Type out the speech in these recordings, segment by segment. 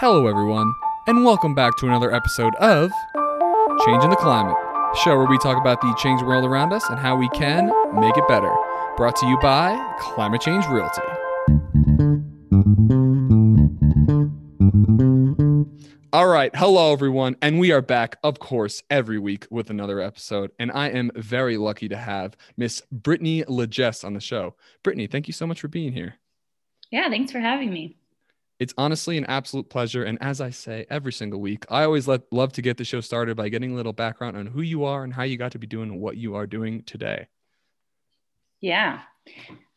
Hello, everyone, and welcome back to another episode of Changing the Climate, show where we talk about the changing world around us and how we can make it better. Brought to you by Climate Change Realty. All right, hello everyone, and we are back, of course, every week with another episode. And I am very lucky to have Miss Brittany Legess on the show. Brittany, thank you so much for being here. Yeah, thanks for having me. It's honestly an absolute pleasure. And as I say every single week, I always let, love to get the show started by getting a little background on who you are and how you got to be doing what you are doing today. Yeah.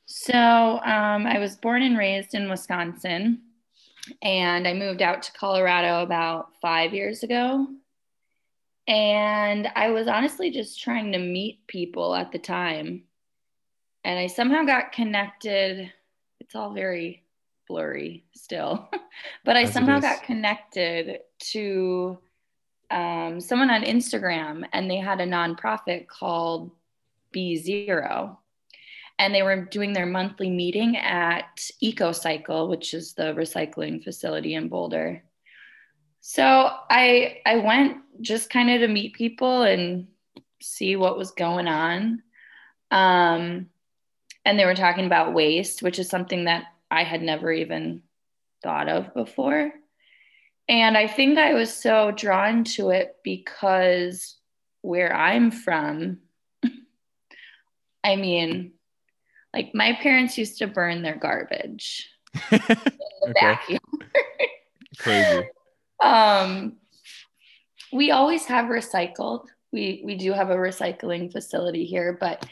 So um, I was born and raised in Wisconsin, and I moved out to Colorado about five years ago. And I was honestly just trying to meet people at the time. And I somehow got connected. It's all very blurry still, but I As somehow got connected to um, someone on Instagram, and they had a nonprofit called Be Zero. And they were doing their monthly meeting at EcoCycle, which is the recycling facility in Boulder. So I I went just kind of to meet people and see what was going on. Um, and they were talking about waste, which is something that I had never even thought of before. And I think I was so drawn to it because where I'm from, I mean, like my parents used to burn their garbage in the Okay. backyard. Crazy. Um, we always have recycled. We we do have a recycling facility here, but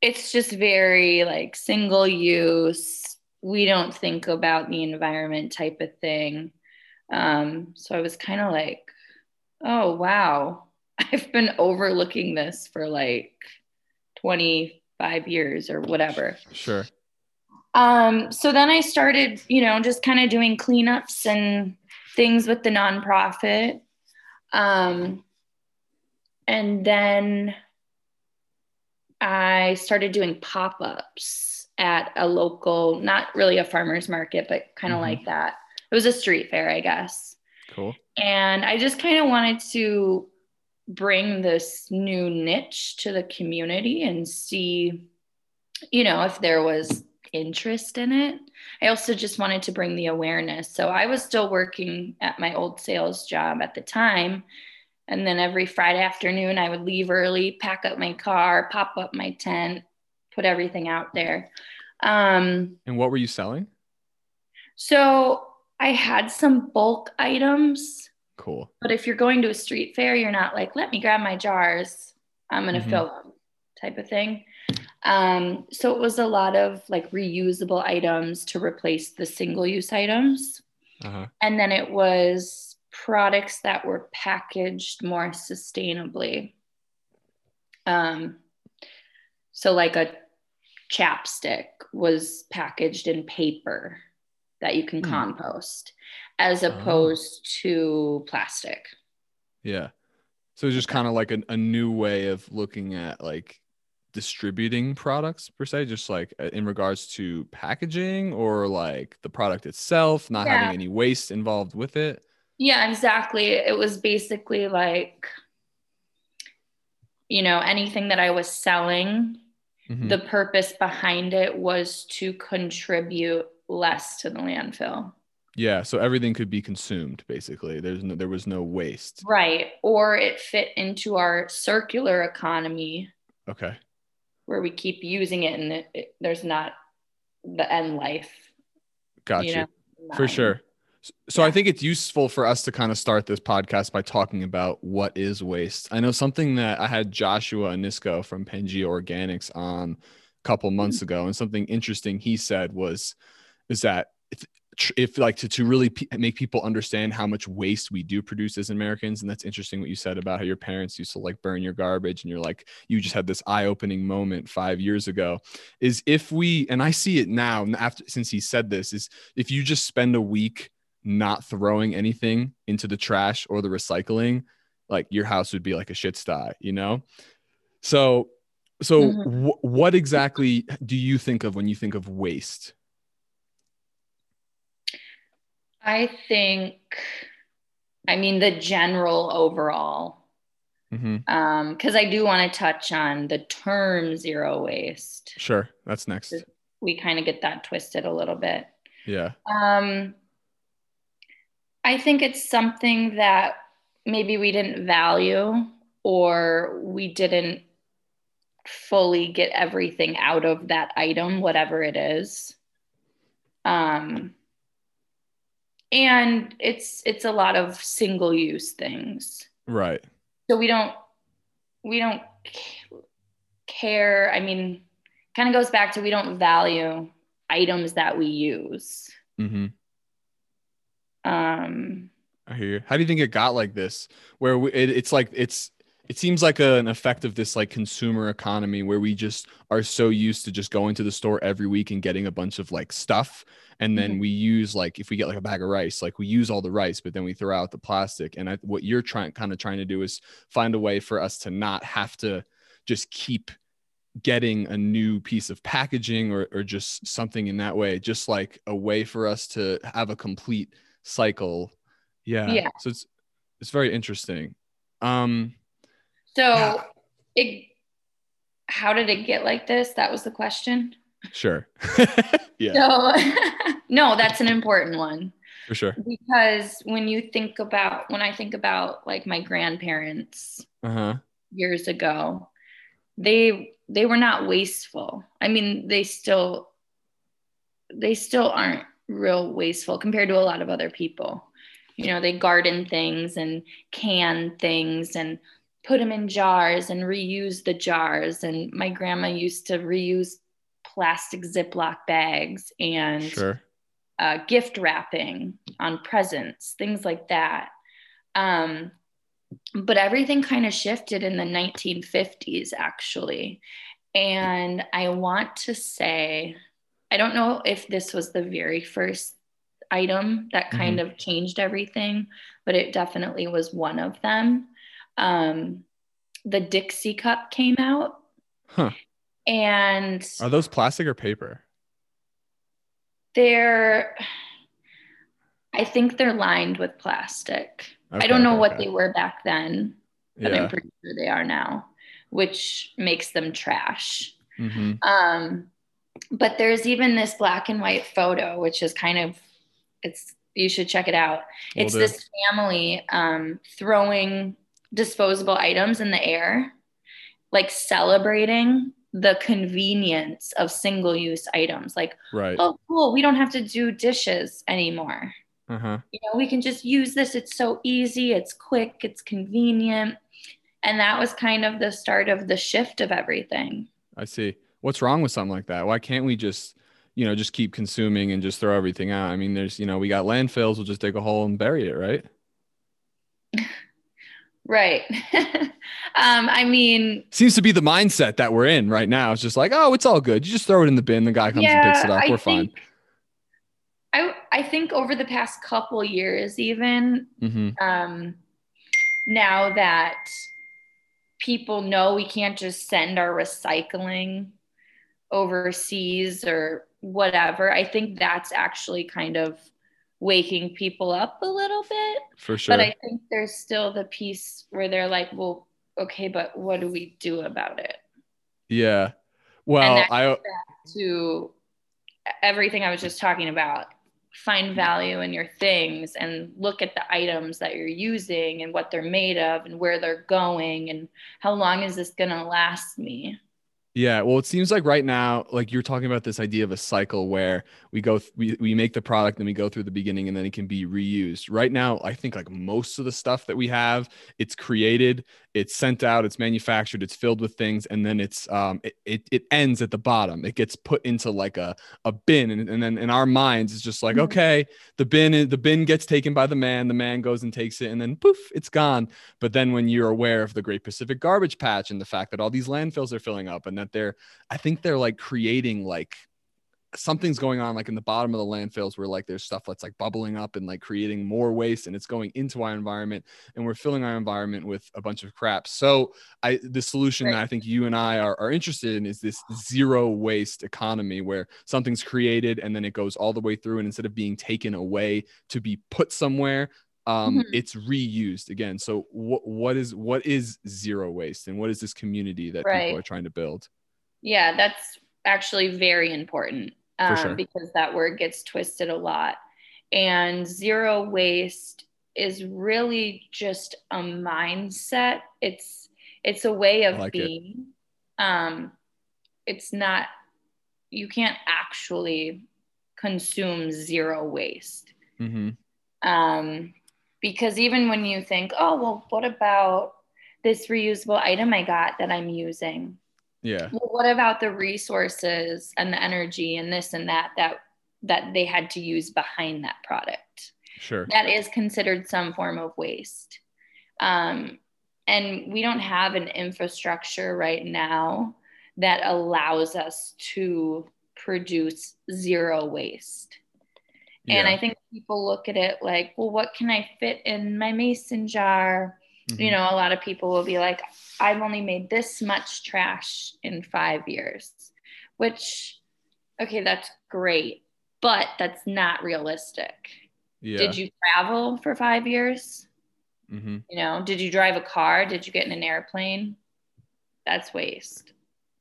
it's just very like single use. We don't think about the environment type of thing. Um, so I was kind of like, oh wow, I've been overlooking this for like 25 years or whatever. Sure. Um, so then I started, you know, just kind of doing cleanups and things with the nonprofit. Um, and then I started doing pop ups at a local, not really a farmer's market, but kind of Mhm. like that. It was a street fair, I guess. Cool. And I just kind of wanted to bring this new niche to the community and see, you know, if there was interest in it. I also just wanted to bring the awareness. So I was still working at my old sales job at the time. And then every Friday afternoon, I would leave early, pack up my car, pop up my tent, put everything out there. Um, And what were you selling? so I had some bulk items. Cool. But if you're going to a street fair, you're not like, let me grab my jars. I'm going to Mhm. fill them type of thing. Um, so it was a lot of like reusable items to replace the single use items. Uh-huh. And then it was products that were packaged more sustainably. Um, so, like a chapstick was packaged in paper that you can Hmm. compost as Oh. opposed to plastic. Yeah. So it's just kind of like a, a new way of looking at like distributing products per se, just like uh, in regards to packaging or like the product itself, not Yeah. having any waste involved with it. Yeah, exactly. It was basically like, you know, anything that I was selling, Mhm. the purpose behind it was to contribute less to the landfill. yeah. So everything could be consumed basically. There's no, there was no waste. Right. Or it fit into our circular economy Okay. where we keep using it and it, it- there's not the end life. Gotcha. You know, For sure. So I think it's useful for us to kind of start this podcast by talking about what is waste. I know something that I had Joshua Onysko from Pangea Organics on a couple months mm-hmm. ago, and something interesting he said was, is that if, if like to, to really pe make people understand how much waste we do produce as Americans, and that's interesting what you said about how your parents used to like burn your garbage, and you're like you just had this eye-opening moment five years ago. Is if we and I see it now after since he said this is if you just spend a week not throwing anything into the trash or the recycling, like your house would be like a shit sty, you know? So, so Mhm. wh- what exactly do you think of when you think of waste? I think, I mean, the general overall, because Mm-hmm. um, I do want to touch on the term zero waste. Sure. That's next. We kind of get that twisted a little bit. Yeah. Um, I think it's something that maybe we didn't value or we didn't fully get everything out of that item, whatever it is. Um, and it's it's a lot of single use things. Right. So we don't we don't care. I mean, kind of goes back to we don't value items that we use. Mm-hmm. Um, I hear you. How do you think it got like this? Where we, it, it's like it's it seems like a, an effect of this like consumer economy where we just are so used to just going to the store every week and getting a bunch of like stuff and then Mhm. we use like if we get like a bag of rice like we use all the rice but then we throw out the plastic and I, what you're trying kind of trying to do is find a way for us to not have to just keep getting a new piece of packaging or, or just something in that way just like a way for us to have a complete cycle yeah Yeah. so it's it's very interesting um So, Yeah. it, how did it get like this? That was the question. sure yeah So, no, that's an important one for sure because when you think about, when I think about like my grandparents uh-huh years ago, they they were not wasteful. I mean, they still they still aren't real wasteful compared to a lot of other people. You know, they garden things and can things and put them in jars and reuse the jars. And my grandma used to reuse plastic Ziploc bags and sure uh, gift wrapping on presents, things like that. Um, but everything kind of shifted in the 1950s, actually. And I want to say, I don't know if this was the very first item that kind of changed everything, but it definitely was one of them. Um, the Dixie cup came out. Huh. And are those plastic or paper they're i think they're lined with plastic i don't know okay, what okay. they were back then but i'm pretty sure they are now which makes them trash hmm um but there's even this black and white photo which is kind of it's you should check it out. Will it's do. this family um throwing disposable items in the air like celebrating the convenience of single use items. Like right. oh cool we don't have to do dishes anymore. Uh-huh. You know we can just use this. It's so easy. It's quick. It's convenient. And that was kind of the start of the shift of everything. I see what's wrong with something like that? Why can't we just you know just keep consuming and just throw everything out? I mean there's you know we got landfills we'll just dig a hole and bury it right? Right. Um i mean seems to be the mindset that we're in right now. It's just like oh it's all good. You just throw it in the bin the guy comes and picks it up. I we're fine. I, I think over the past couple years even hmm um, now that people know we can't just send our recycling overseas or whatever, I think that's actually kind of waking people up a little bit. for sure But I think there's still the piece where they're like, well, okay, but what do we do about it? yeah well i To everything I was just talking about, find value in your things and look at the items that you're using and what they're made of and where they're going and how long is this going to last me? Yeah, well, it seems like right now, like you're talking about this idea of a cycle where we go, th- we, we make the product and we go through the beginning and then it can be reused. Right now, I think like most of the stuff that we have, it's created, it's sent out, it's manufactured, it's filled with things, and then it's um it it, it ends at the bottom. It gets put into like a a bin, and, and then in our minds, it's just like Mhm. okay, the bin is, the bin gets taken by the man, the man goes and takes it, and then poof, it's gone. But then when you're aware of the Great Pacific Garbage Patch and the fact that all these landfills are filling up and that they're, I think they're like creating like something's going on like in the bottom of the landfills where like there's stuff that's like bubbling up and like creating more waste and it's going into our environment and we're filling our environment with a bunch of crap so i the solution right. that i think you and i are, are interested in is this zero waste economy where something's created and then it goes all the way through and instead of being taken away to be put somewhere um mm-hmm. it's reused again so what what is what is zero waste and what is this community that right. people are trying to build yeah that's actually very important um, sure. because that word gets twisted a lot. And zero waste is really just a mindset. It's it's a way of like being. It. Um, it's not you can't actually consume zero waste. Mm-hmm. Um, because even when you think, oh well, what about this reusable item I got that I'm using? yeah. Well, what about the resources and the energy and this and that that that they had to use behind that product? Sure. That is considered some form of waste. Um, and we don't have an infrastructure right now that allows us to produce zero waste yeah. and i think people look at it like well what can i fit in my mason jar Mm-hmm. You know, a lot of people will be like, I've only made this much trash in five years, which, okay, that's great, but that's not realistic. Yeah. Did you travel for five years? Mm-hmm. You know, did you drive a car? Did you get in an airplane? That's waste.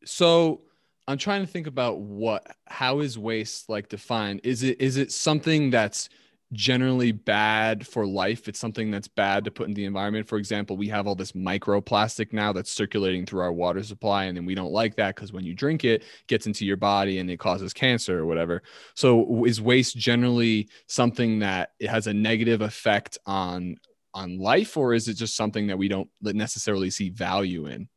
So, I'm trying to think about what how is waste like defined? Is it is it something that's generally bad for life. It's something that's bad to put in the environment. For example, we have all this microplastic now that's circulating through our water supply, and then we don't like that because when you drink it, it, gets into your body and it causes cancer or whatever. So, is waste generally something that it has a negative effect on on life, or is it just something that we don't necessarily see value in?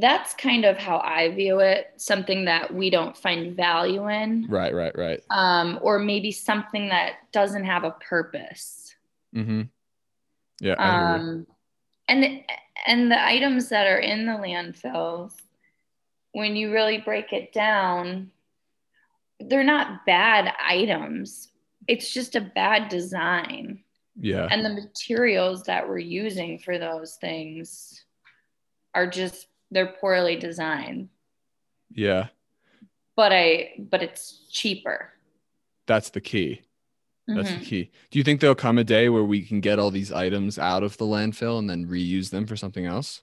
That's kind of how I view it. Something that we don't find value in. Right, right, right. Um, or maybe something that doesn't have a purpose. Mm-hmm. Yeah. Um, and and the items that are in the landfills, when you really break it down, they're not bad items. It's just a bad design. Yeah. And the materials that we're using for those things are just they're poorly designed. Yeah. But I but it's cheaper. That's the key. That's mm-hmm. the key. Do you think there'll come a day where we can get all these items out of the landfill and then reuse them for something else?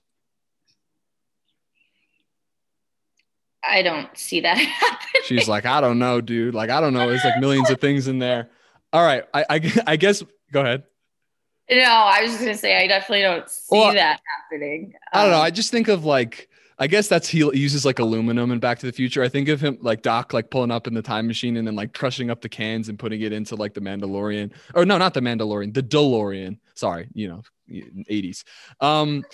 I don't see that happening. She's like, I don't know, dude. Like, I don't know. There's like millions of things in there. All right. I, I, I guess, go ahead. No, I was just gonna say I definitely don't see well, that happening. Um, I don't know. Um, I just think of like I guess that's he uses like aluminum in Back to the Future. I think of him like Doc like pulling up in the time machine and then like crushing up the cans and putting it into like the Mandalorian or no, not the Mandalorian, the DeLorean. Sorry, you know, 80s. Um,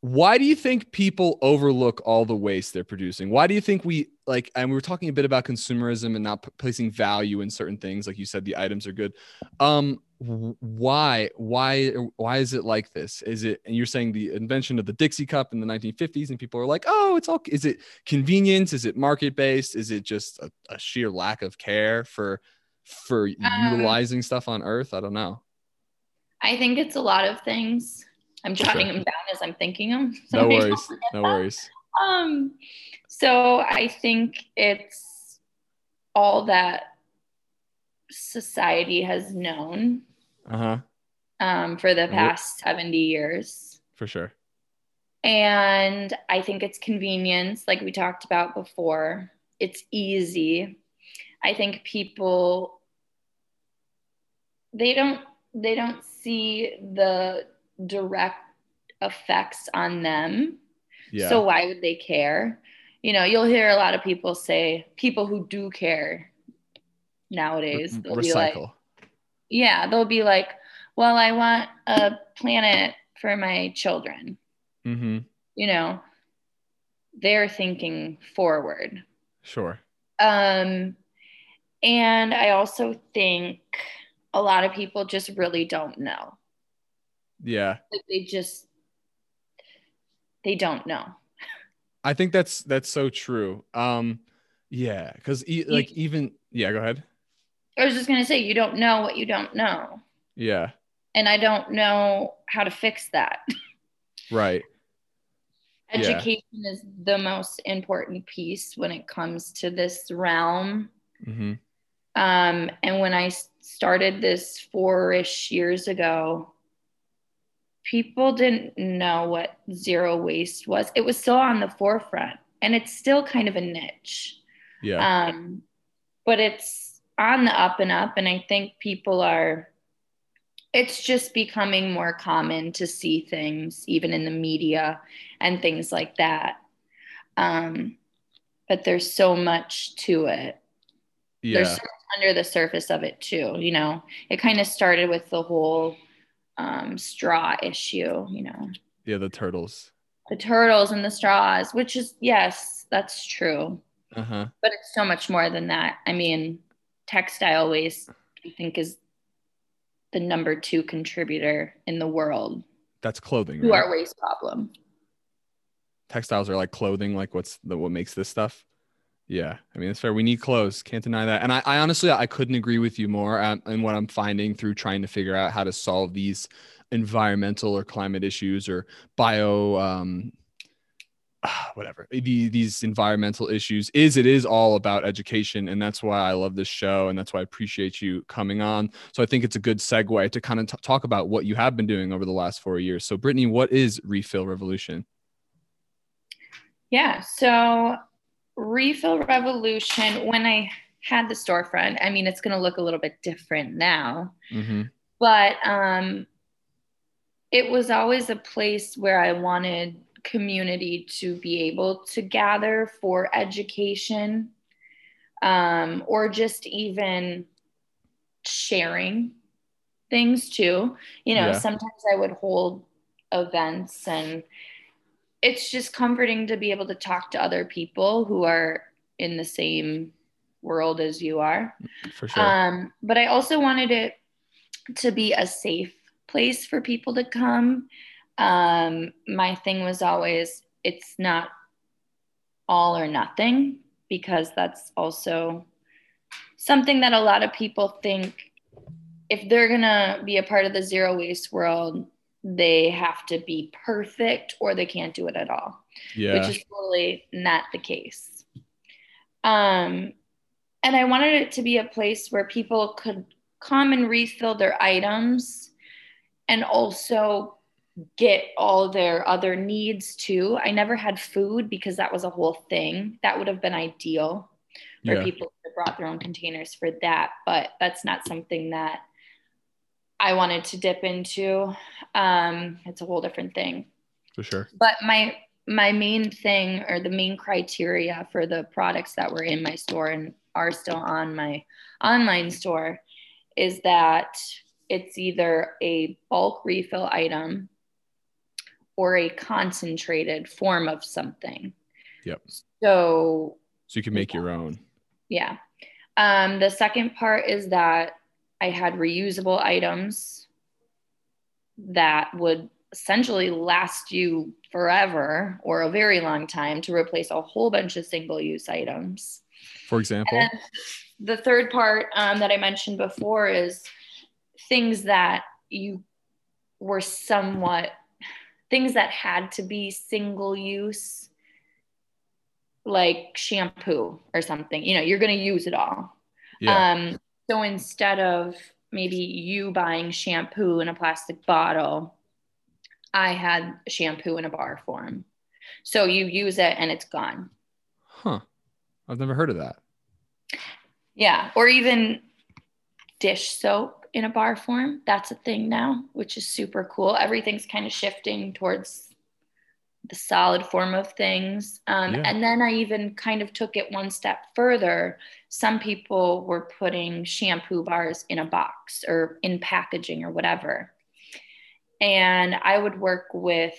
why do you think people overlook all the waste they're producing? Why do you think we like, and we were talking a bit about consumerism and not p- placing value in certain things. Like you said, the items are good. Um, why, why, why is it like this? Is it, and you're saying the invention of the Dixie cup in the 1950s and people are like, oh, it's all, is it convenience? Is it market based? Is it just a, a sheer lack of care for, for um, utilizing stuff on earth? I don't know. I think it's a lot of things. I'm jotting them down as I'm thinking them. So no worries. No worries. Um, so I think it's all that society has known uh-huh. um, for the past 70 years. For sure. And I think it's convenience, like we talked about before. It's easy. I think people they don't they don't see the direct effects on them. Yeah. So why would they care? You know, you'll hear a lot of people say people who do care nowadays. They'll Recycle. be like, yeah, they'll be like, well, I want a planet for my children. Mm-hmm. You know, they're thinking forward. Sure. Um, and I also think a lot of people just really don't know. Yeah. Like they just they don't know. I think that's that's so true. Um Yeah, because e- like even yeah, go ahead. I was just gonna say you don't know what you don't know, Yeah, and I don't know how to fix that. right. Yeah. Education is the most important piece when it comes to this realm. hmm Um, and when I started this four ish years ago, people didn't know what zero waste was. It was still on the forefront, and it's still kind of a niche. Yeah, Um, but it's on the up and up, and I think people are. It's just becoming more common to see things, even in the media and things like that. Um, but there's so much to it yeah, there's so much under the surface of it too you know it kind of started with the whole um, straw issue you know yeah. The turtles. the turtles and the straws which is yes that's true Uh huh. but it's so much more than that i mean textile waste i think is the number two contributor in the world That's clothing. to Right? our waste problem Textiles are like clothing. Like what's the what makes this stuff? Yeah, I mean it's fair. We need clothes. Can't deny that. And I, I honestly I couldn't agree with you more. Um, and what I'm finding through trying to figure out how to solve these environmental or climate issues or bio um whatever the, these environmental issues is it is all about education and that's why i love this show and that's why i appreciate you coming on. So i think it's a good segue to kind of t- talk about what you have been doing over the last four years. So brittany what is refill revolution? Yeah so refill revolution when i had the storefront i mean it's going to look a little bit different now mm-hmm. but um, it was always a place where I wanted community to be able to gather for education um, or just even sharing things too. You know, Yeah. sometimes I would hold events and it's just comforting to be able to talk to other people who are in the same world as you are. for sure Um, but I also wanted it to be a safe place for people to come. Um, my thing was always it's not all or nothing because that's also something that a lot of people think if they're gonna be a part of the zero waste world, they have to be perfect or they can't do it at all yeah which is totally not the case. Um, and I wanted it to be a place where people could come and refill their items and also get all their other needs too. I never had food because that was a whole thing. That would have been ideal for yeah people have brought their own containers for that, but that's not something that I wanted to dip into. Um, it's a whole different thing for sure but my my main thing or the main criteria for the products that were in my store and are still on my online store is that it's either a bulk refill item or a concentrated form of something Yep. so so you can make your own yeah. Um, the second part is that I had reusable items that would essentially last you forever or a very long time to replace a whole bunch of single use items. for example the third part um, that I mentioned before is things that you were somewhat things that had to be single use, like shampoo or something. You know, you're going to use it all. yeah Um, so instead of maybe you buying shampoo in a plastic bottle, I had shampoo in a bar form. So you use it and it's gone. huh i've never heard of that Yeah. Or even dish soap in a bar form. That's a thing now, which is super cool. Everything's kind of shifting towards the solid form of things. Um, Yeah. And then I even kind of took it one step further. Some people were putting shampoo bars in a box or in packaging or whatever. And I would work with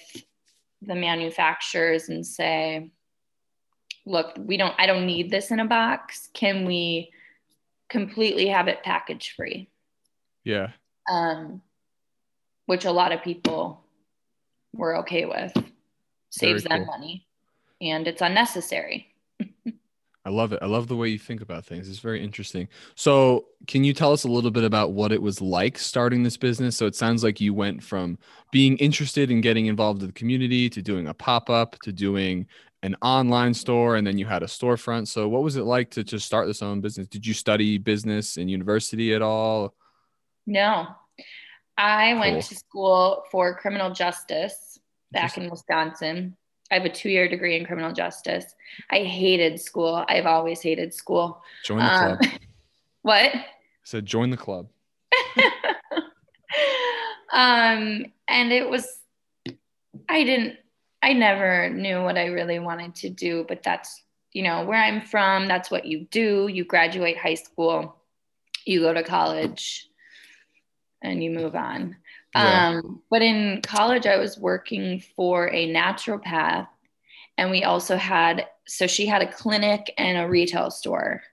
the manufacturers and say, look, we don't, I don't need this in a box. Can we completely have it package free? Yeah Um, which a lot of people were okay with. Saves Very them cool. money and it's unnecessary. I love it. I love the way you think about things. It's very interesting. So, can you tell us a little bit about what it was like starting this business? So, it sounds like you went from being interested in getting involved in the community to doing a pop up to doing an online store, and then you had a storefront. So, what was it like to just start this own business? Did you study business in university at all? No, I cool. went to school for criminal justice back in Wisconsin. I have a two year degree in criminal justice. I hated school. I've always hated school. Join the um, club. what? I said join the club. um, and it was, I didn't, I never knew what I really wanted to do, but that's, you know, where I'm from, that's what you do. You graduate high school, you go to college, and you move on. Yeah. Um, but in college, I was working for a naturopath, and we also had so she had a clinic and a retail store,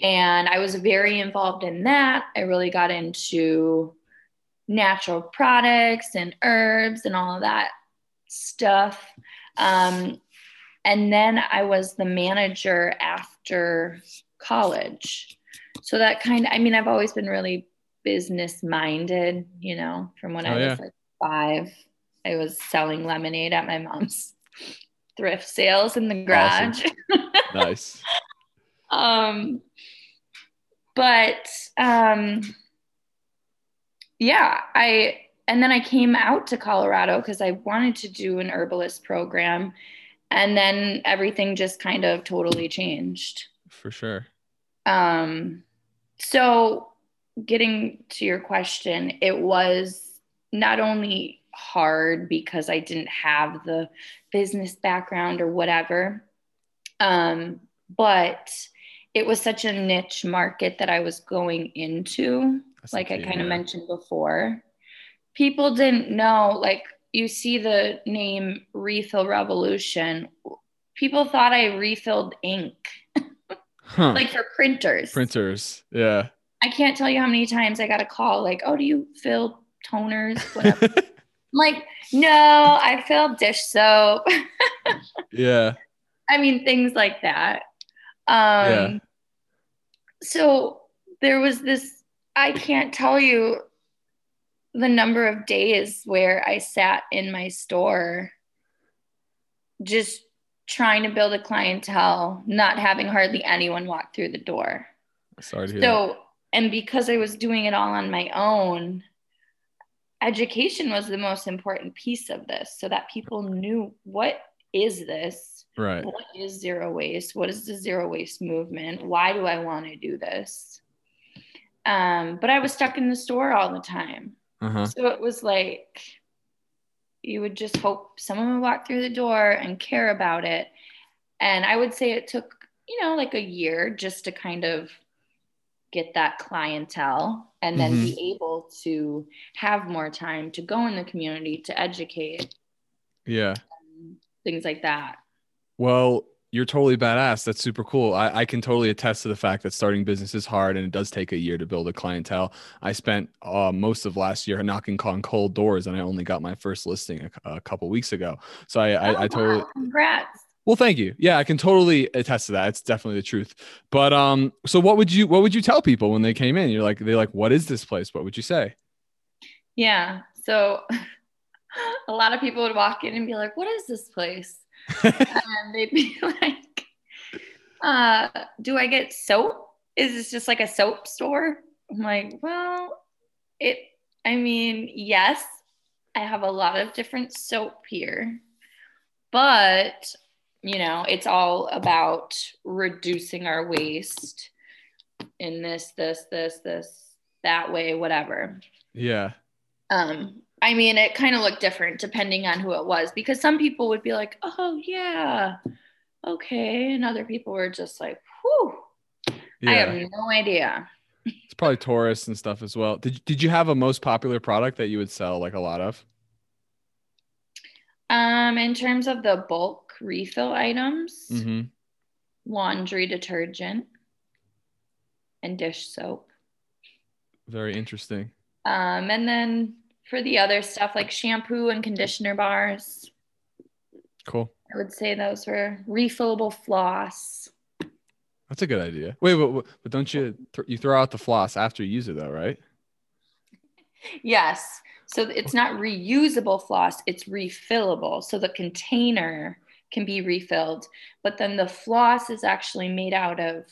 and I was very involved in that. I really got into natural products and herbs and all of that stuff. Um, and then I was the manager after college. So that kind of, I mean, I've always been really business minded, you know, from when oh, I was yeah. like five. I was selling lemonade at my mom's thrift sales in the garage. Awesome. nice. Um, but um, yeah, I and then I came out to Colorado because I wanted to do an herbalist program, and then everything just kind of totally changed. For sure. Um, so getting to your question, it was not only hard because I didn't have the business background or whatever, um, but it was such a niche market that I was going into, That's like I kind of mentioned before. People didn't know, like, you see the name Refill Revolution. People thought I refilled ink, huh. like for printers. Printers, yeah. I can't tell you how many times I got a call like, "Oh, do you fill toners?" Whatever. Like, no, I fill dish soap. yeah. I mean, things like that. Um, yeah. So there was this. I can't tell you the number of days where I sat in my store, just trying to build a clientele, not having hardly anyone walk through the door. Sorry to hear so that and because I was doing it all on my own, education was the most important piece of this so that people knew what is this? Right. What is zero waste? What is the zero waste movement? Why do I want to do this? Um, but I was stuck in the store all the time. Uh-huh. So it was like you would just hope someone would walk through the door and care about it. And I would say it took, you know, like a year just to kind of get that clientele and then mm-hmm. be able to have more time to go in the community to educate yeah. things like that. Well you're totally badass. That's super cool. I, I can totally attest to the fact that starting business is hard and it does take a year to build a clientele. I spent uh, most of last year knocking on cold doors and i only got my first listing a, a couple weeks ago. So i, I, oh, I totally wow. congrats well, thank you. Yeah, I can totally attest to that. It's definitely the truth. But um, so what would you what would you tell people when they came in? You're like, they're like, what is this place? What would you say? Yeah. So a lot of people would walk in and be like, what is this place? and they'd be like, uh, do I get soap? Is this just like a soap store? I'm like, well, it I mean, yes, I have a lot of different soap here. But you know, it's all about reducing our waste in this, this, this, this, that way, whatever. Yeah. Um, I mean, it kind of looked different depending on who it was because some people would be like, oh, yeah, okay. And other people were just like, whew, yeah. I have no idea. It's probably tourists and stuff as well. Did, did you have a most popular product that you would sell like a lot of? Um, in terms of the bulk refill items, mm-hmm. laundry detergent, and dish soap. Very interesting. Um, and then for the other stuff like shampoo and conditioner bars. Cool. I would say those were refillable floss. That's a good idea. Wait, but, but don't you th- you throw out the floss after you use it though, right? Yes. So it's not reusable floss, it's refillable. So the container can be refilled, but then the floss is actually made out of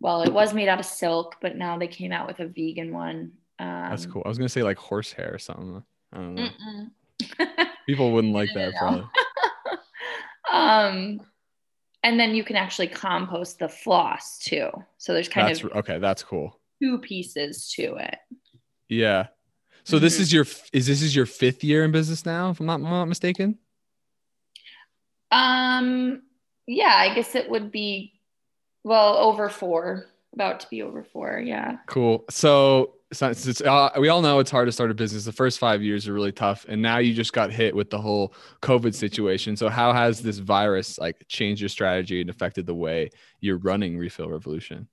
well, it was made out of silk, but now they came out with a vegan one. Um, That's cool. I was gonna say like horsehair or something. I don't know. People wouldn't like that probably. um and then you can actually compost the floss too. So there's kind that's, of okay, that's cool. Two pieces to it. Yeah. So mm-hmm. this is your is this is your fifth year in business now, if I'm not, I'm not mistaken? Um yeah, I guess it would be well over four, about to be over four. Yeah. Cool. So since it's uh, we all know it's hard to start a business. The first five years are really tough, and now you just got hit with the whole COVID situation. So how has this virus like changed your strategy and affected the way you're running Refill Revolution?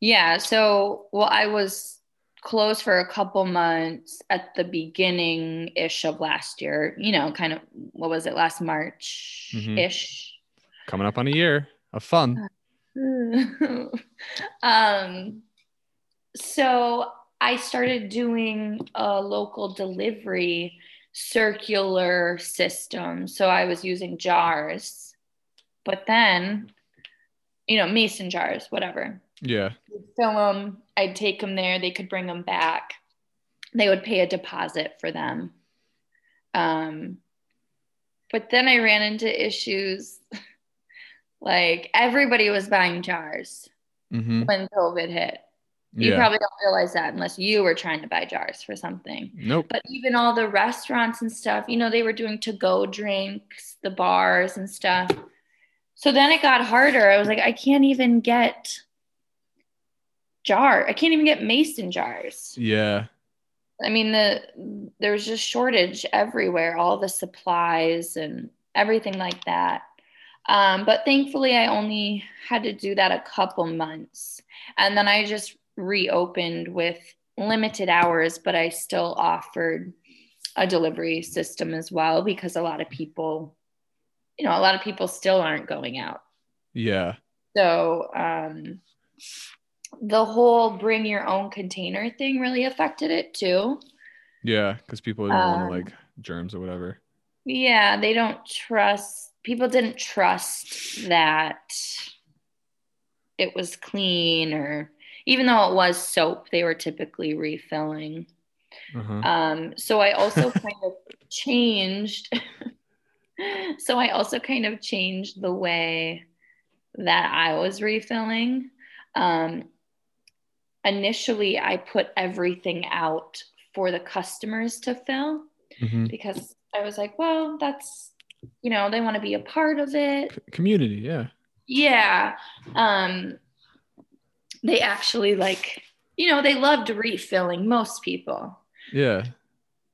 Yeah. So well, I was closed for a couple months at the beginning ish of last year. You know, kind of what was it last March ish? Mm-hmm. Coming up on a year of fun. um so I started doing a local delivery circular system. So I was using jars, but then, you know, mason jars, whatever. Yeah. fill them. I'd take them there. They could bring them back. They would pay a deposit for them. Um, but then I ran into issues. like everybody was buying jars mm-hmm. when COVID hit. You yeah. probably don't realize that unless you were trying to buy jars for something. Nope. But even all the restaurants and stuff, you know, they were doing to go drinks, the bars and stuff. So then it got harder. I was like, I can't even get jar. I can't even get mason jars. Yeah. I mean, the there's just shortage everywhere, all the supplies and everything like that. Um, but thankfully, I only had to do that a couple months. And then I just reopened with limited hours, but I still offered a delivery system as well because a lot of people, you know, a lot of people still aren't going out. Yeah. So, um, the whole bring your own container thing really affected it too. Yeah, because people didn't um, want to like germs or whatever. Yeah, they don't trust. People didn't trust that it was clean or even though it was soap, they were typically refilling. Uh-huh. Um, so I also kind of changed. so I also kind of changed the way that I was refilling. Um, initially, I put everything out for the customers to fill mm-hmm. because I was like, well, that's, you know, they want to be a part of it. Community, yeah. Yeah. Um, they actually like you know they loved refilling most people yeah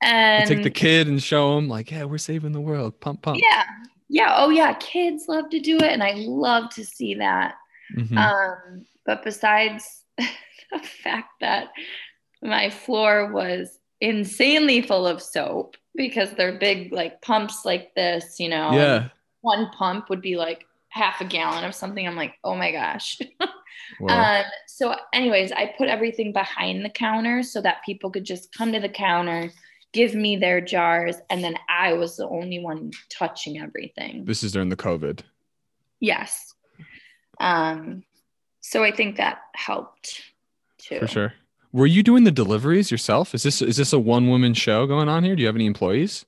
and you take the kid and show them like yeah we're saving the world pump pump yeah yeah oh yeah kids love to do it and i love to see that mm-hmm. um but besides the fact that my floor was insanely full of soap because they're big like pumps like this you know yeah one pump would be like half a gallon of something i'm like oh my gosh Um, so, anyways, I put everything behind the counter so that people could just come to the counter, give me their jars, and then I was the only one touching everything. This is during the COVID. Yes. Um, so I think that helped too. For sure. Were you doing the deliveries yourself? Is this is this a one woman show going on here? Do you have any employees?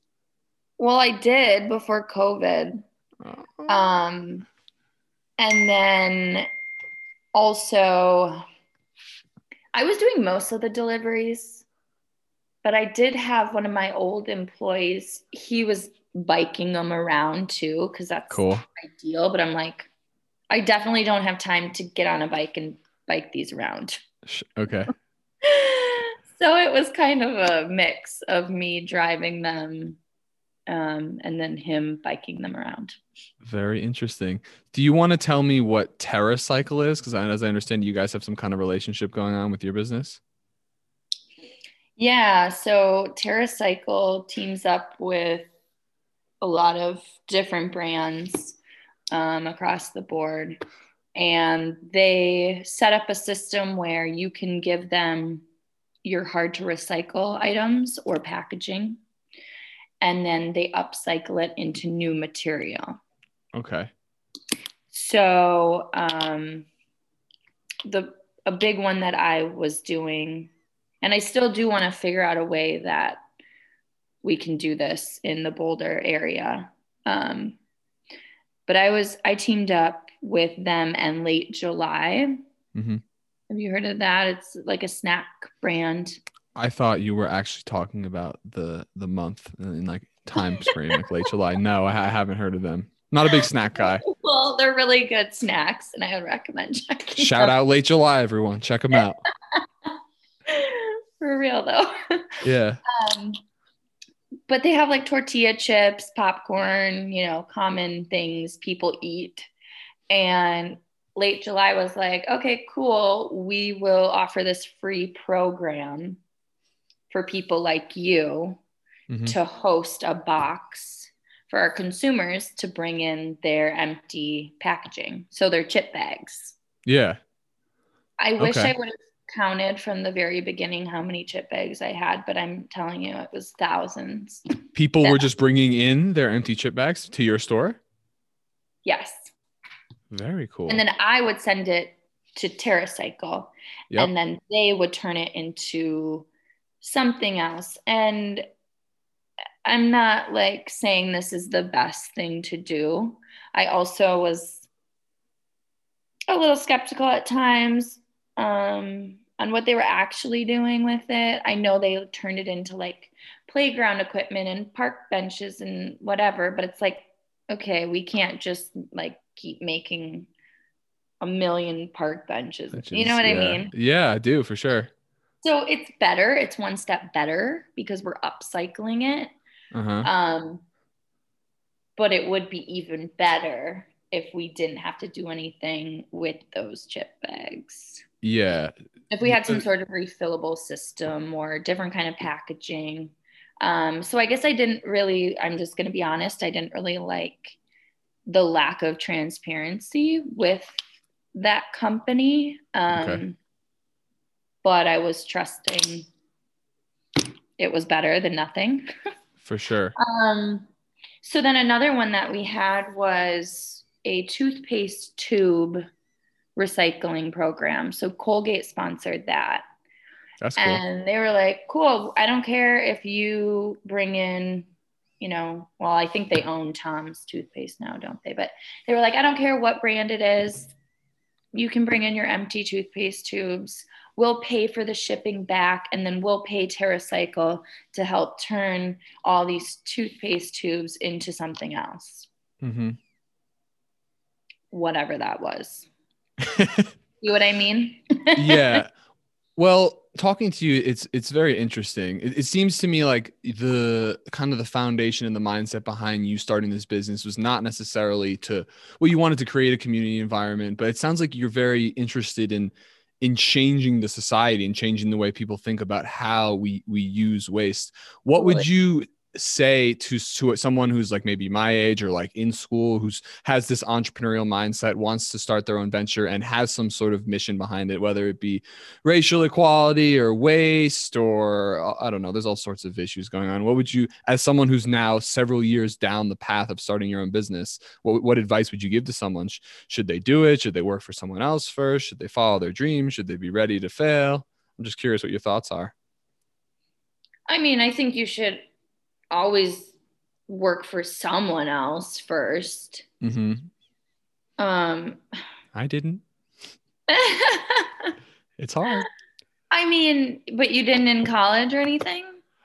Well, I did before COVID. Oh. Um, and then also, I was doing most of the deliveries, but I did have one of my old employees. He was biking them around too, because that's cool. ideal. But I'm like, I definitely don't have time to get on a bike and bike these around. Okay. so it was kind of a mix of me driving them um, and then him biking them around. Very interesting. Do you want to tell me what TerraCycle is? Because as I understand, you guys have some kind of relationship going on with your business. Yeah, so TerraCycle teams up with a lot of different brands um, across the board, and they set up a system where you can give them your hard to recycle items or packaging and then they upcycle it into new material Okay. so um, the a big one that i was doing and i still do want to figure out a way that we can do this in the boulder area um, but i was i teamed up with them and late july hmm have you heard of that it's like a snack brand I thought you were actually talking about the the month in like time frame, like late July. No, I, I haven't heard of them. Not a big snack guy. well they're really good snacks and i would recommend checking Shout them out late July, everyone. Check them out. for real though Yeah. um, but they have like tortilla chips, popcorn, you know, common things people eat. And late July was like, okay, cool. We will offer this free program for people like you Mhm. to host a box for our consumers to bring in their empty packaging. So their chip bags. Yeah. I wish Okay. I would have counted from the very beginning how many chip bags I had, but I'm telling you, it was thousands. People Yeah. were just bringing in their empty chip bags to your store. Yes. Very cool. And then I would send it to TerraCycle, Yep. and then they would turn it into something else. And I'm not like saying this is the best thing to do. I also was a little skeptical at times um, on what they were actually doing with it. I know they turned it into like playground equipment and park benches and whatever, but it's like, okay, we can't just like keep making a million park benches. Which you know what I mean? Yeah, I do for sure. So it's better. It's one step better because we're upcycling it. Uh huh. Um, but it would be even better if we didn't have to do anything with those chip bags. Yeah. If we had some sort of refillable system or different kind of packaging. Um, so I guess I didn't really, I'm just going to be honest, I didn't really like the lack of transparency with that company. Um, Okay. But I was trusting it was better than nothing. For sure. Um, so then another one that we had was a toothpaste tube recycling program. So Colgate sponsored that. That's cool. And they were like, cool, I don't care if you bring in, you know, well, I think they own Tom's toothpaste now, don't they? But they were like, I don't care what brand it is. You can bring in your empty toothpaste tubes. We'll pay for the shipping back, and then we'll pay TerraCycle to help turn all these toothpaste tubes into something else, Mm-hmm. whatever that was. You know what I mean? yeah. Well, talking to you, it's it's very interesting. It, it seems to me like the kind of the foundation and the mindset behind you starting this business was not necessarily to well, you wanted to create a community environment, but it sounds like you're very interested in in changing the society and changing the way people think about how we we use waste. What would you say to to someone who's like maybe my age or like in school who's has this entrepreneurial mindset wants to start their own venture and has some sort of mission behind it whether it be racial equality or waste or uh, I don't know there's all sorts of issues going on. What would you as someone who's now several years down the path of starting your own business what what advice would you give to someone? Sh- should they do it? Should they work for someone else first? Should they follow their dreams? Should they be ready to fail? I'm just curious what your thoughts are. I mean, I think you should always work for someone else first. mm-hmm. Um, I didn't it's hard I mean, but you didn't in college or anything?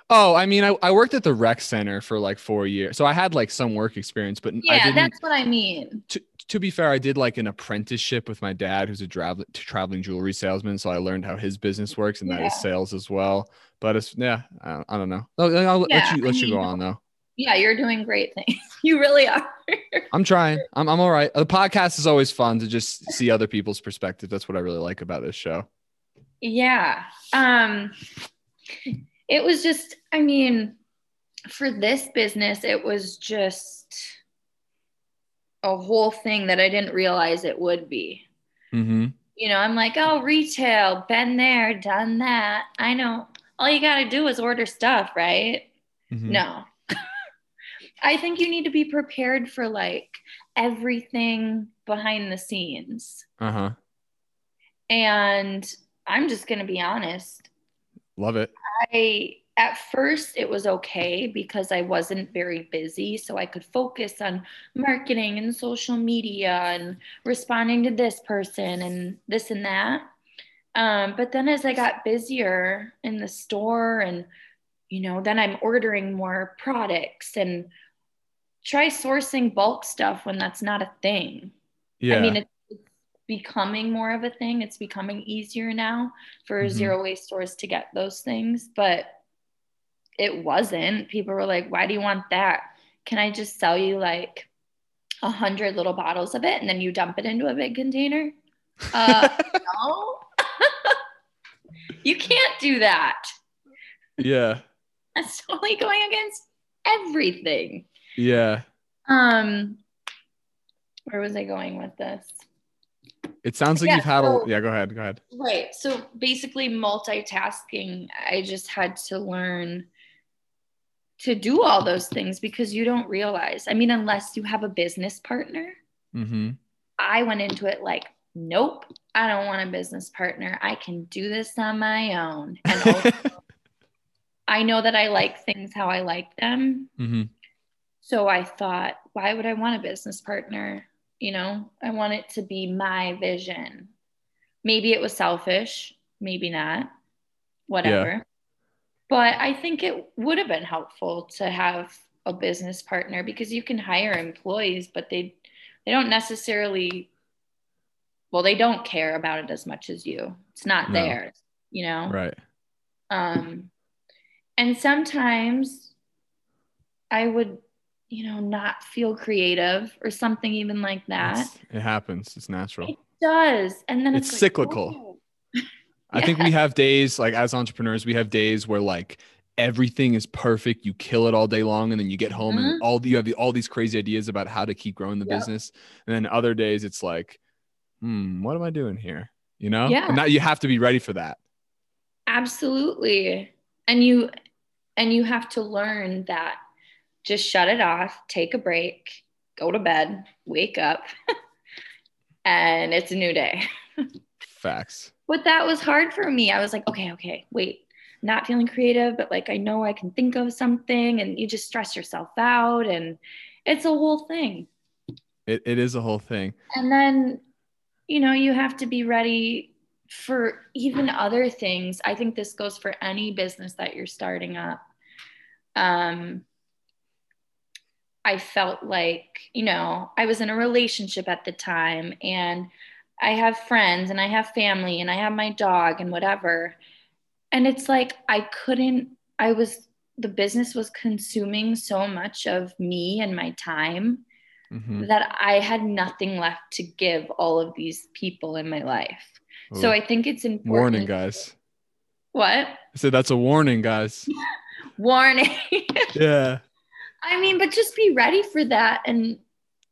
Oh, I mean, I, I worked at the rec center for like four years, so I had like some work experience. But I Yeah, that's what I mean. To, to be fair, I did like an apprenticeship with my dad, who's a travel, traveling jewelry salesman. So I learned how his business works, and that is sales as well. But it's yeah, I, I don't know. I'll, I'll Yeah, let you let I you go on though. Yeah, you're doing great things. You really are. I'm trying. I'm I'm all right. The podcast is always fun to just see other people's perspective. That's what I really like about this show. Yeah. Um it was just I mean for this business it was just a whole thing that I didn't realize it would be. Mm-hmm. You know, I'm like, oh, retail, been there, done that. I know. All you got to do is order stuff, right? Mhm. No. I think you need to be prepared for like everything behind the scenes. Uh-huh. And I'm just going to be honest. Love it. I at first it was okay because I wasn't very busy so I could focus on marketing and social media and responding to this person and this and that. Um, but then as I got busier in the store and you know then I'm ordering more products and try sourcing bulk stuff when that's not a thing. Yeah. I mean, it's becoming more of a thing. It's becoming easier now for Mhm. zero waste stores to get those things, but it wasn't. People were like, why do you want that? Can I just sell you like a hundred little bottles of it and then you dump it into a big container? Uh, no. You can't do that. yeah. That's totally going against everything. Yeah. Um, where was I going with this? It sounds like Yeah, you've had so- a yeah, go ahead. Go ahead. Right. So basically, multitasking, I just had to learn to do all those things because you don't realize. I mean, unless you have a business partner, Mm-hmm. I went into it like, nope, I don't want a business partner. I can do this on my own. And also, I know that I like things how I like them. mm-hmm. So I thought, why would I want a business partner? You know, I want it to be my vision. Maybe it was selfish, maybe not, whatever. But I think it would have been helpful to have a business partner because you can hire employees, but they they don't necessarily well, they don't care about it as much as you. It's not No. theirs, you know? Right. Um, and sometimes I would, you know, not feel creative or something even like that. It's- it happens. It's natural. It does. And then it's, It's like, cyclical. oh. I think we have days like as entrepreneurs, we have days where like everything is perfect. You kill it all day long, and then you get home and all the, you have the, all these crazy ideas about how to keep growing the Yep. business. And then other days it's like, hmm, what am I doing here? You know? Yeah. And now you have to be ready for that. Absolutely. And you and you have to learn that just shut it off, take a break, go to bed, wake up, and it's a new day. Facts. But that was hard for me. I was like, okay, okay, wait, not feeling creative, but like I know I can think of something, and you just stress yourself out, and it's a whole thing. It, it is a whole thing. And then, you know, you have to be ready for even other things. I think this goes for any business that you're starting up. Um, I felt like, you know, I was in a relationship at the time and I have friends and I have family and I have my dog and whatever. And it's like I couldn't, I was, the business was consuming so much of me and my time Mhm. that I had nothing left to give all of these people in my life. So I think it's important. warning, guys. What? I said that's a warning, guys. Warning. Yeah. I mean, but just be ready for that and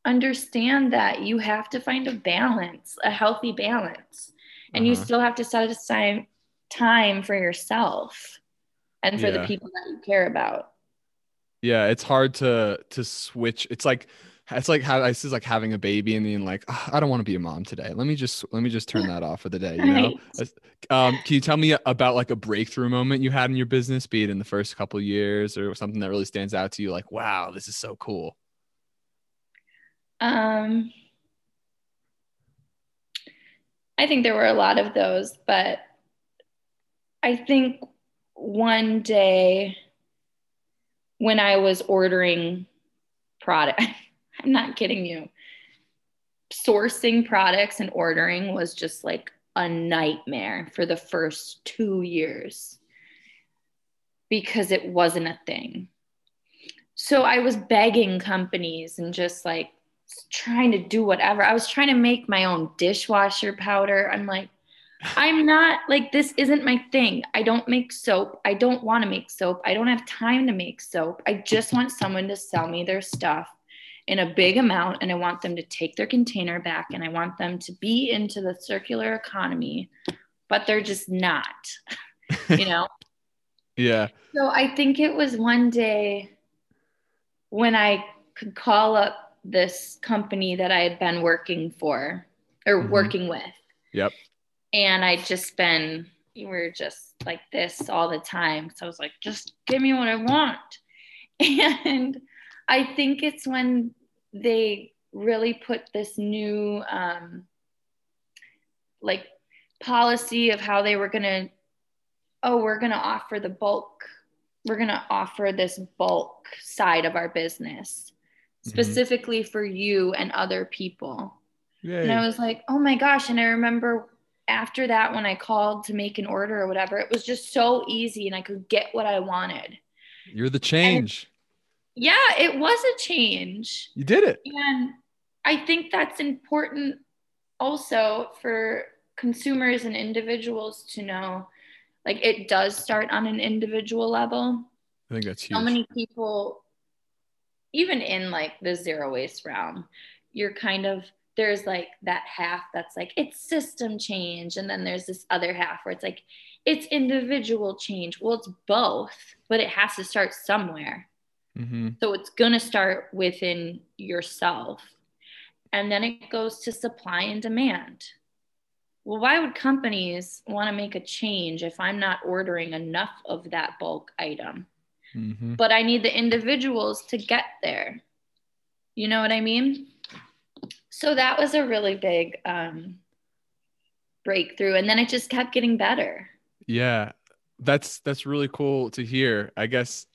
understand that you have to find a balance, a healthy balance. And you Uh-huh. still have to set aside time for yourself and for the people that you care about. Yeah, it's hard to to switch. It's like it's like how this is like having a baby and then like "Ah, I don't want to be a mom today. Let me just let me just turn that off for the day. You know. Right. Um, can you tell me about like a breakthrough moment you had in your business, be it in the first couple of years or something that really stands out to you? Like, wow, this is so cool. Um, I think there were a lot of those, but I think one day when I was ordering product, I'm not kidding you, sourcing products and ordering was just like a nightmare for the first two years because it wasn't a thing. So I was begging companies and just like trying to do whatever. I was trying to make my own dishwasher powder. I'm like, I'm not like, this isn't my thing. I don't make soap. I don't want to make soap. I don't have time to make soap. I just want someone to sell me their stuff in a big amount and I want them to take their container back and I want them to be into the circular economy, but they're just not, you know? yeah. So I think it was one day when I could call up this company that I had been working for or mm-hmm. working with. Yep. And I'd just been, we were just like this all the time. So I was like, just give me what I want. And I think it's when they really put this new, um, like, policy of how they were going to, oh, we're going to offer the bulk, we're going to offer this bulk side of our business mm-hmm. specifically mm-hmm. for you and other people. Yay. And I was like, oh my gosh. And I remember after that, when I called to make an order or whatever, it was just so easy and I could get what I wanted. You're the change. Yeah, it was a change. You did it. And I think that's important also for consumers and individuals to know like it does start on an individual level. I think that's huge. So many people, even in like the zero waste realm, you're kind of there's like that half that's like it's system change and then there's this other half where it's like it's individual change well it's both but it has to start somewhere mm-hmm. so it's going to start within yourself. And then it goes to supply and demand. Well why would companies want to make a change if i'm not ordering enough of that bulk item? Mm-hmm. but i need the individuals to get there. You know what i mean? So that was a really big um, breakthrough and then it just kept getting better. Yeah. That's that's really cool to hear. I guess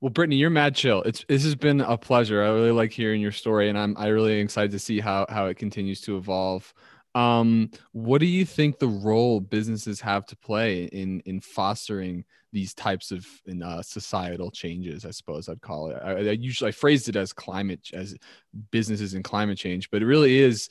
well brittany you're mad chill. It's this has been a pleasure. I really like hearing your story and i'm i really excited to see how how it continues to evolve. Um what do you think the role businesses have to play in in fostering these types of in, uh, societal changes i suppose i'd call it? I, I, usually i phrased it as climate as businesses and climate change but it really is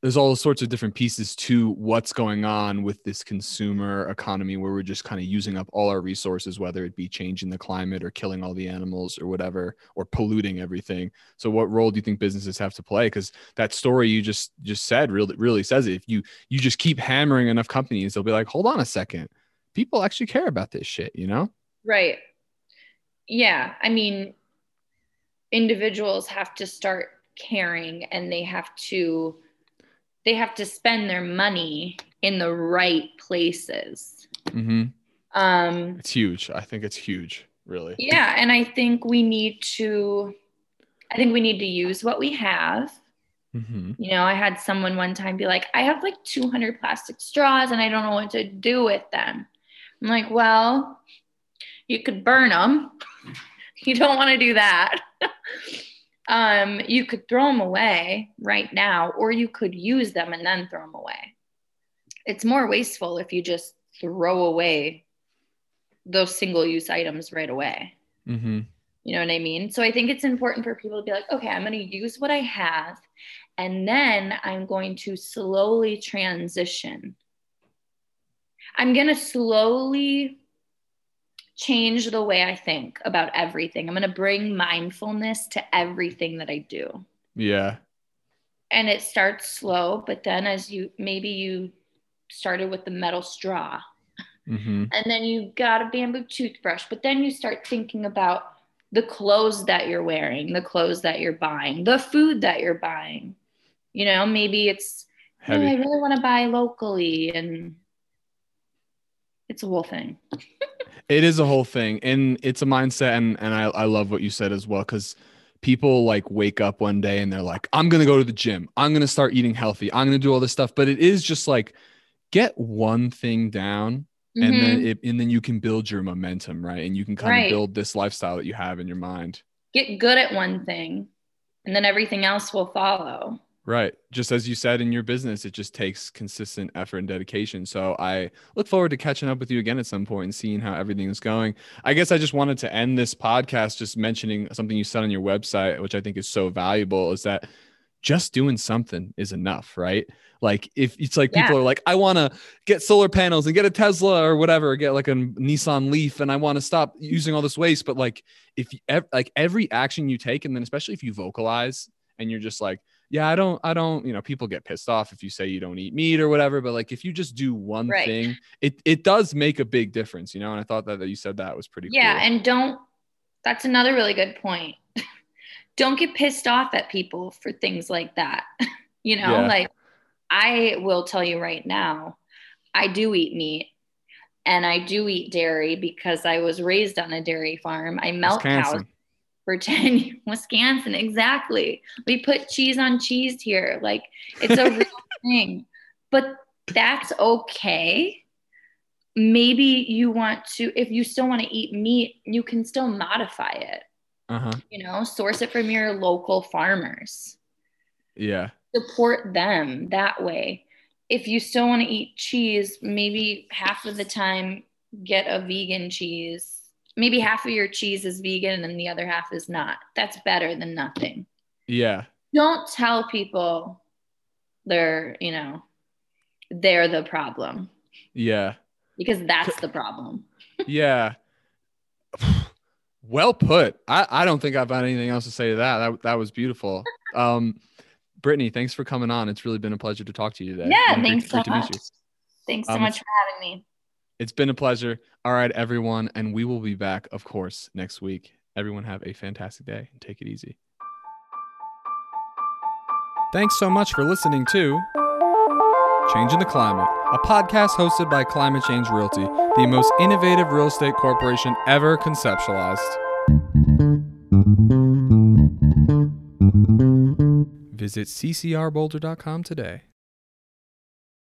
there's all sorts of different pieces to what's going on with this consumer economy where we're just kind of using up all our resources whether it be changing the climate or killing all the animals or whatever or polluting everything so what role do you think businesses have to play because that story you just just said really really says it if you you just keep hammering enough companies they'll be like hold on a second people actually care about this shit, you know? Right. Yeah. I mean, individuals have to start caring and they have to they have to spend their money in the right places. Mm-hmm. Um, it's huge. I think it's huge, really. Yeah, and I think we need to. I think we need to use what we have. Mm-hmm. You know, I had someone one time be like, "I have like 200 plastic straws, and I don't know what to do with them." I'm like, well, you could burn them. you don't want to do that. um, you could throw them away right now, or you could use them and then throw them away. It's more wasteful if you just throw away those single use items right away. Mm-hmm. You know what I mean? So I think it's important for people to be like, okay, I'm going to use what I have, and then I'm going to slowly transition I'm going to slowly change the way I think about everything. I'm going to bring mindfulness to everything that I do. Yeah. And it starts slow, but then as you maybe you started with the metal straw, mm-hmm. and then you got a bamboo toothbrush, but then you start thinking about the clothes that you're wearing, the clothes that you're buying, the food that you're buying. You know, maybe it's, oh, I really want to buy locally and it's a whole thing. it is a whole thing. And it's a mindset. And, and I, I love what you said as well. Cause people like wake up one day and they're like, I'm going to go to the gym. I'm going to start eating healthy. I'm going to do all this stuff. But it is just like, get one thing down mm-hmm. and then mm-hmm. it, and then you can build your momentum. Right. And you can kind right. of build this lifestyle that you have in your mind. Get good at one thing and then everything else will follow. Right. Just as you said in your business, it just takes consistent effort and dedication. So I look forward to catching up with you again at some point and seeing how everything is going. I guess I just wanted to end this podcast just mentioning something you said on your website, which I think is so valuable is that just doing something is enough, right? Like if it's like people are like, I want to get solar panels and get a Tesla or whatever, or get like a Nissan Leaf, and I want to stop using all this waste. But like if you, like every action you take, and then especially if you vocalize and you're just like, yeah, I don't, I don't, you know, people get pissed off if you say you don't eat meat or whatever, but like if you just do one Right. thing, it it does make a big difference, you know. And I thought that, that you said that was pretty Yeah, cool. and don't that's another really good point. don't get pissed off at people for things like that. you know, Yeah. like I will tell you right now, I do eat meat and I do eat dairy because I was raised on a dairy farm. I milk cows 10. Wisconsin, exactly. We put cheese on cheese here. Like it's a real thing. But that's okay. Maybe you want to, if you still want to eat meat, you can still modify it, Uh-huh. you know, source it from your local farmers, Yeah. support them that way. If you still want to eat cheese, maybe half of the time get a vegan cheese. Maybe half of your cheese is vegan and the other half is not. That's better than nothing. Yeah. Don't tell people they're, you know, they're the problem Yeah. because that's the problem. Yeah. well put. I, I don't think I've got anything else to say to that. That that was beautiful. Um Brittany, thanks for coming on. It's really been a pleasure to talk to you today. Yeah, And great- thanks so great much. Thanks so Um, much for having me. It's been a pleasure. All right, everyone. And we will be back, of course, next week. Everyone have a fantastic day and take it easy. Thanks so much for listening to Changing the Climate, a podcast hosted by Climate Change Realty, the most innovative real estate corporation ever conceptualized. Visit ccrboulder.com today.